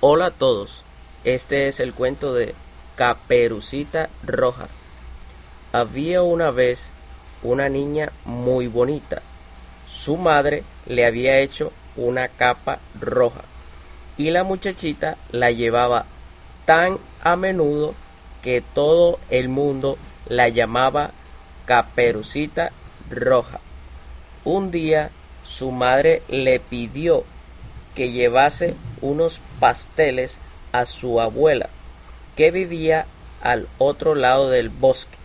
Hola a todos, este es el cuento de Caperucita Roja. Había una vez una niña muy bonita. Su madre le había hecho una capa roja y la muchachita la llevaba tan a menudo que todo el mundo la llamaba Caperucita Roja. Un día su madre le pidió que llevase unos pasteles a su abuela, que vivía al otro lado del bosque,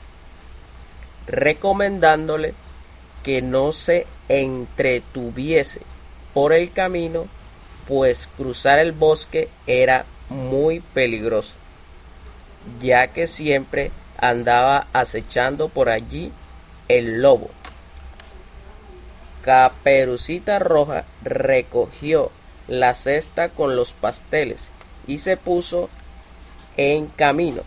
recomendándole que no se entretuviese por el camino, pues cruzar el bosque era muy peligroso, ya que siempre andaba acechando por allí el lobo. Caperucita Roja recogió la cesta con los pasteles y se puso en camino.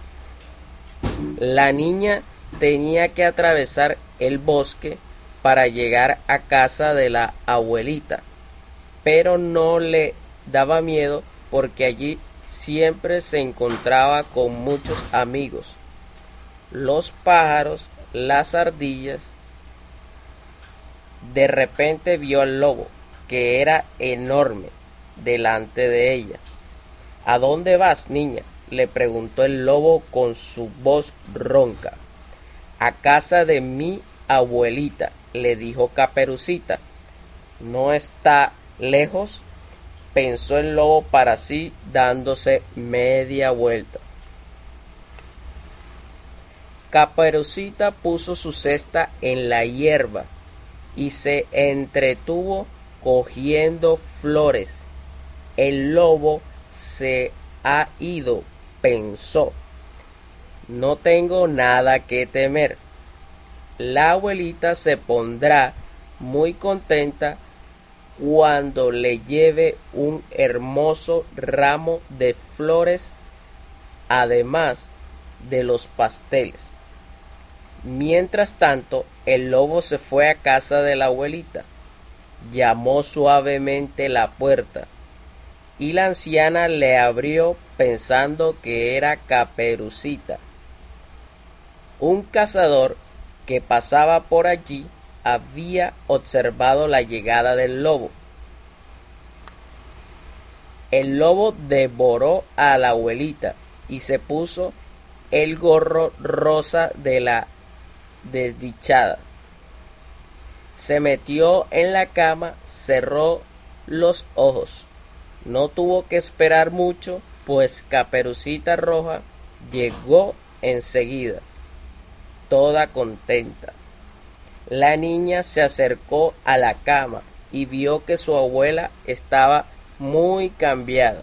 La niña tenía que atravesar el bosque para llegar a casa de la abuelita, pero no le daba miedo porque allí siempre se encontraba con muchos amigos, los pájaros, las ardillas. De repente vio al lobo, que era enorme, delante de ella. ¿A dónde vas, niña? le preguntó el lobo con su voz ronca. A casa de mi abuelita, le dijo Caperucita. ¿No está lejos? pensó el lobo para sí, dándose media vuelta. Caperucita puso su cesta en la hierba y se entretuvo cogiendo flores. El lobo se ha ido, pensó. No tengo nada que temer. La abuelita se pondrá muy contenta cuando le lleve un hermoso ramo de flores, además de los pasteles. Mientras tanto, el lobo se fue a casa de la abuelita, llamó suavemente la puerta, y la anciana le abrió pensando que era Caperucita. Un cazador que pasaba por allí había observado la llegada del lobo. El lobo devoró a la abuelita y se puso el gorro rosa de la desdichada. Se metió en la cama, cerró los ojos. No tuvo que esperar mucho, pues Caperucita Roja llegó enseguida, toda contenta. La niña se acercó a la cama y vio que su abuela estaba muy cambiada.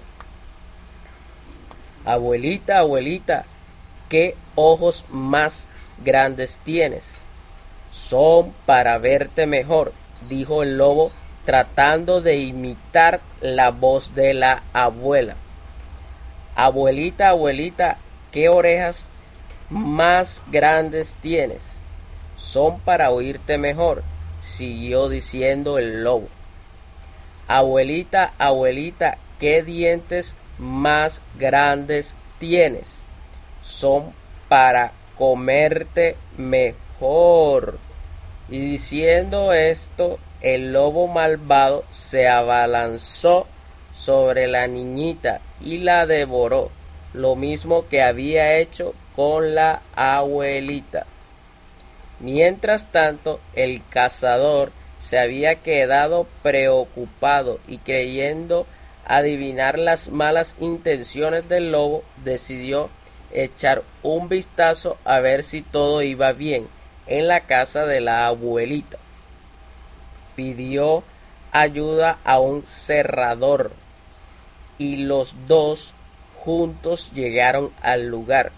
Abuelita, abuelita, qué ojos más grandes tienes. Son para verte mejor, dijo el lobo tratando de imitar la voz de la abuela. Abuelita, abuelita, ¿qué orejas más grandes tienes? Son para oírte mejor, siguió diciendo el lobo. Abuelita, abuelita, ¿qué dientes más grandes tienes? Son para comerte mejor. Y diciendo esto, el lobo malvado se abalanzó sobre la niñita y la devoró, lo mismo que había hecho con la abuelita. Mientras tanto, el cazador se había quedado preocupado y creyendo adivinar las malas intenciones del lobo, decidió echar un vistazo a ver si todo iba bien en la casa de la abuelita. Pidió ayuda a un cerrador y los dos juntos llegaron al lugar.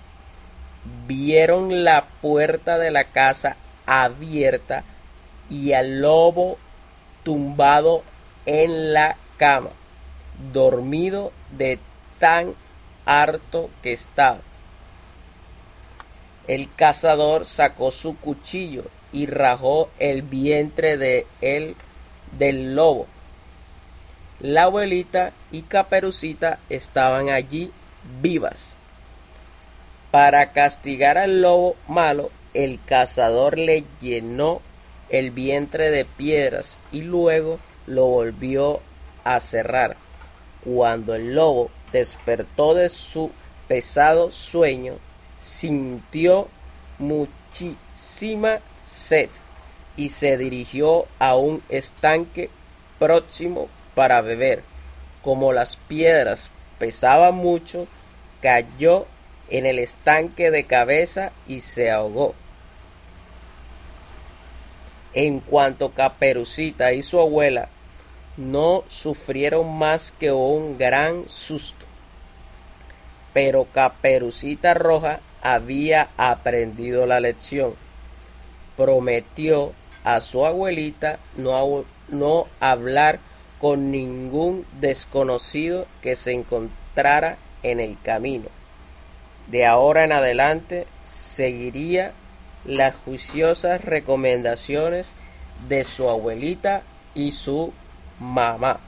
Vieron la puerta de la casa abierta y al lobo tumbado en la cama, dormido de tan harto que estaba. El cazador sacó su cuchillo y rajó el vientre de del lobo. la abuelita y Caperucita estaban allí vivas. Para castigar al lobo malo, el cazador le llenó el vientre de piedras y luego lo volvió a cerrar. Cuando el lobo despertó de su pesado sueño, sintió muchísima sed y se dirigió a un estanque próximo para beber. Como las piedras pesaban mucho, cayó en el estanque de cabeza y se ahogó. En cuanto Caperucita y su abuela no sufrieron más que un gran susto. Pero Caperucita Roja había aprendido la lección. Prometió a su abuelita no, hablar con ningún desconocido que se encontrara en el camino. De ahora en adelante seguiría las juiciosas recomendaciones de su abuelita y su mamá.